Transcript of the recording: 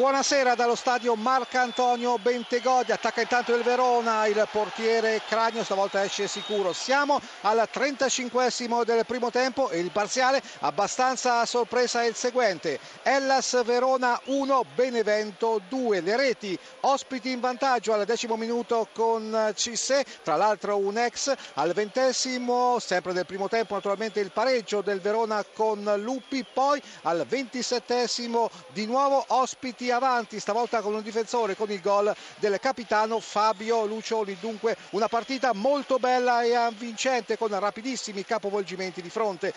buonasera dallo stadio Marcantonio Bentegodi, attacca intanto il Verona, il portiere Cragno stavolta esce sicuro. Siamo al 35 del primo tempo e il parziale abbastanza a sorpresa è il seguente. Ellas Verona 1, Benevento 2. Le reti ospiti in vantaggio al decimo minuto con Cissé, tra l'altro un ex al ventesimo, sempre del primo tempo naturalmente il pareggio del Verona con Lupi, poi al ventisettesimo di nuovo ospiti avanti, stavolta con un difensore con il gol del capitano Fabio Lucioli. Dunque una partita molto bella e avvincente con rapidissimi capovolgimenti di fronte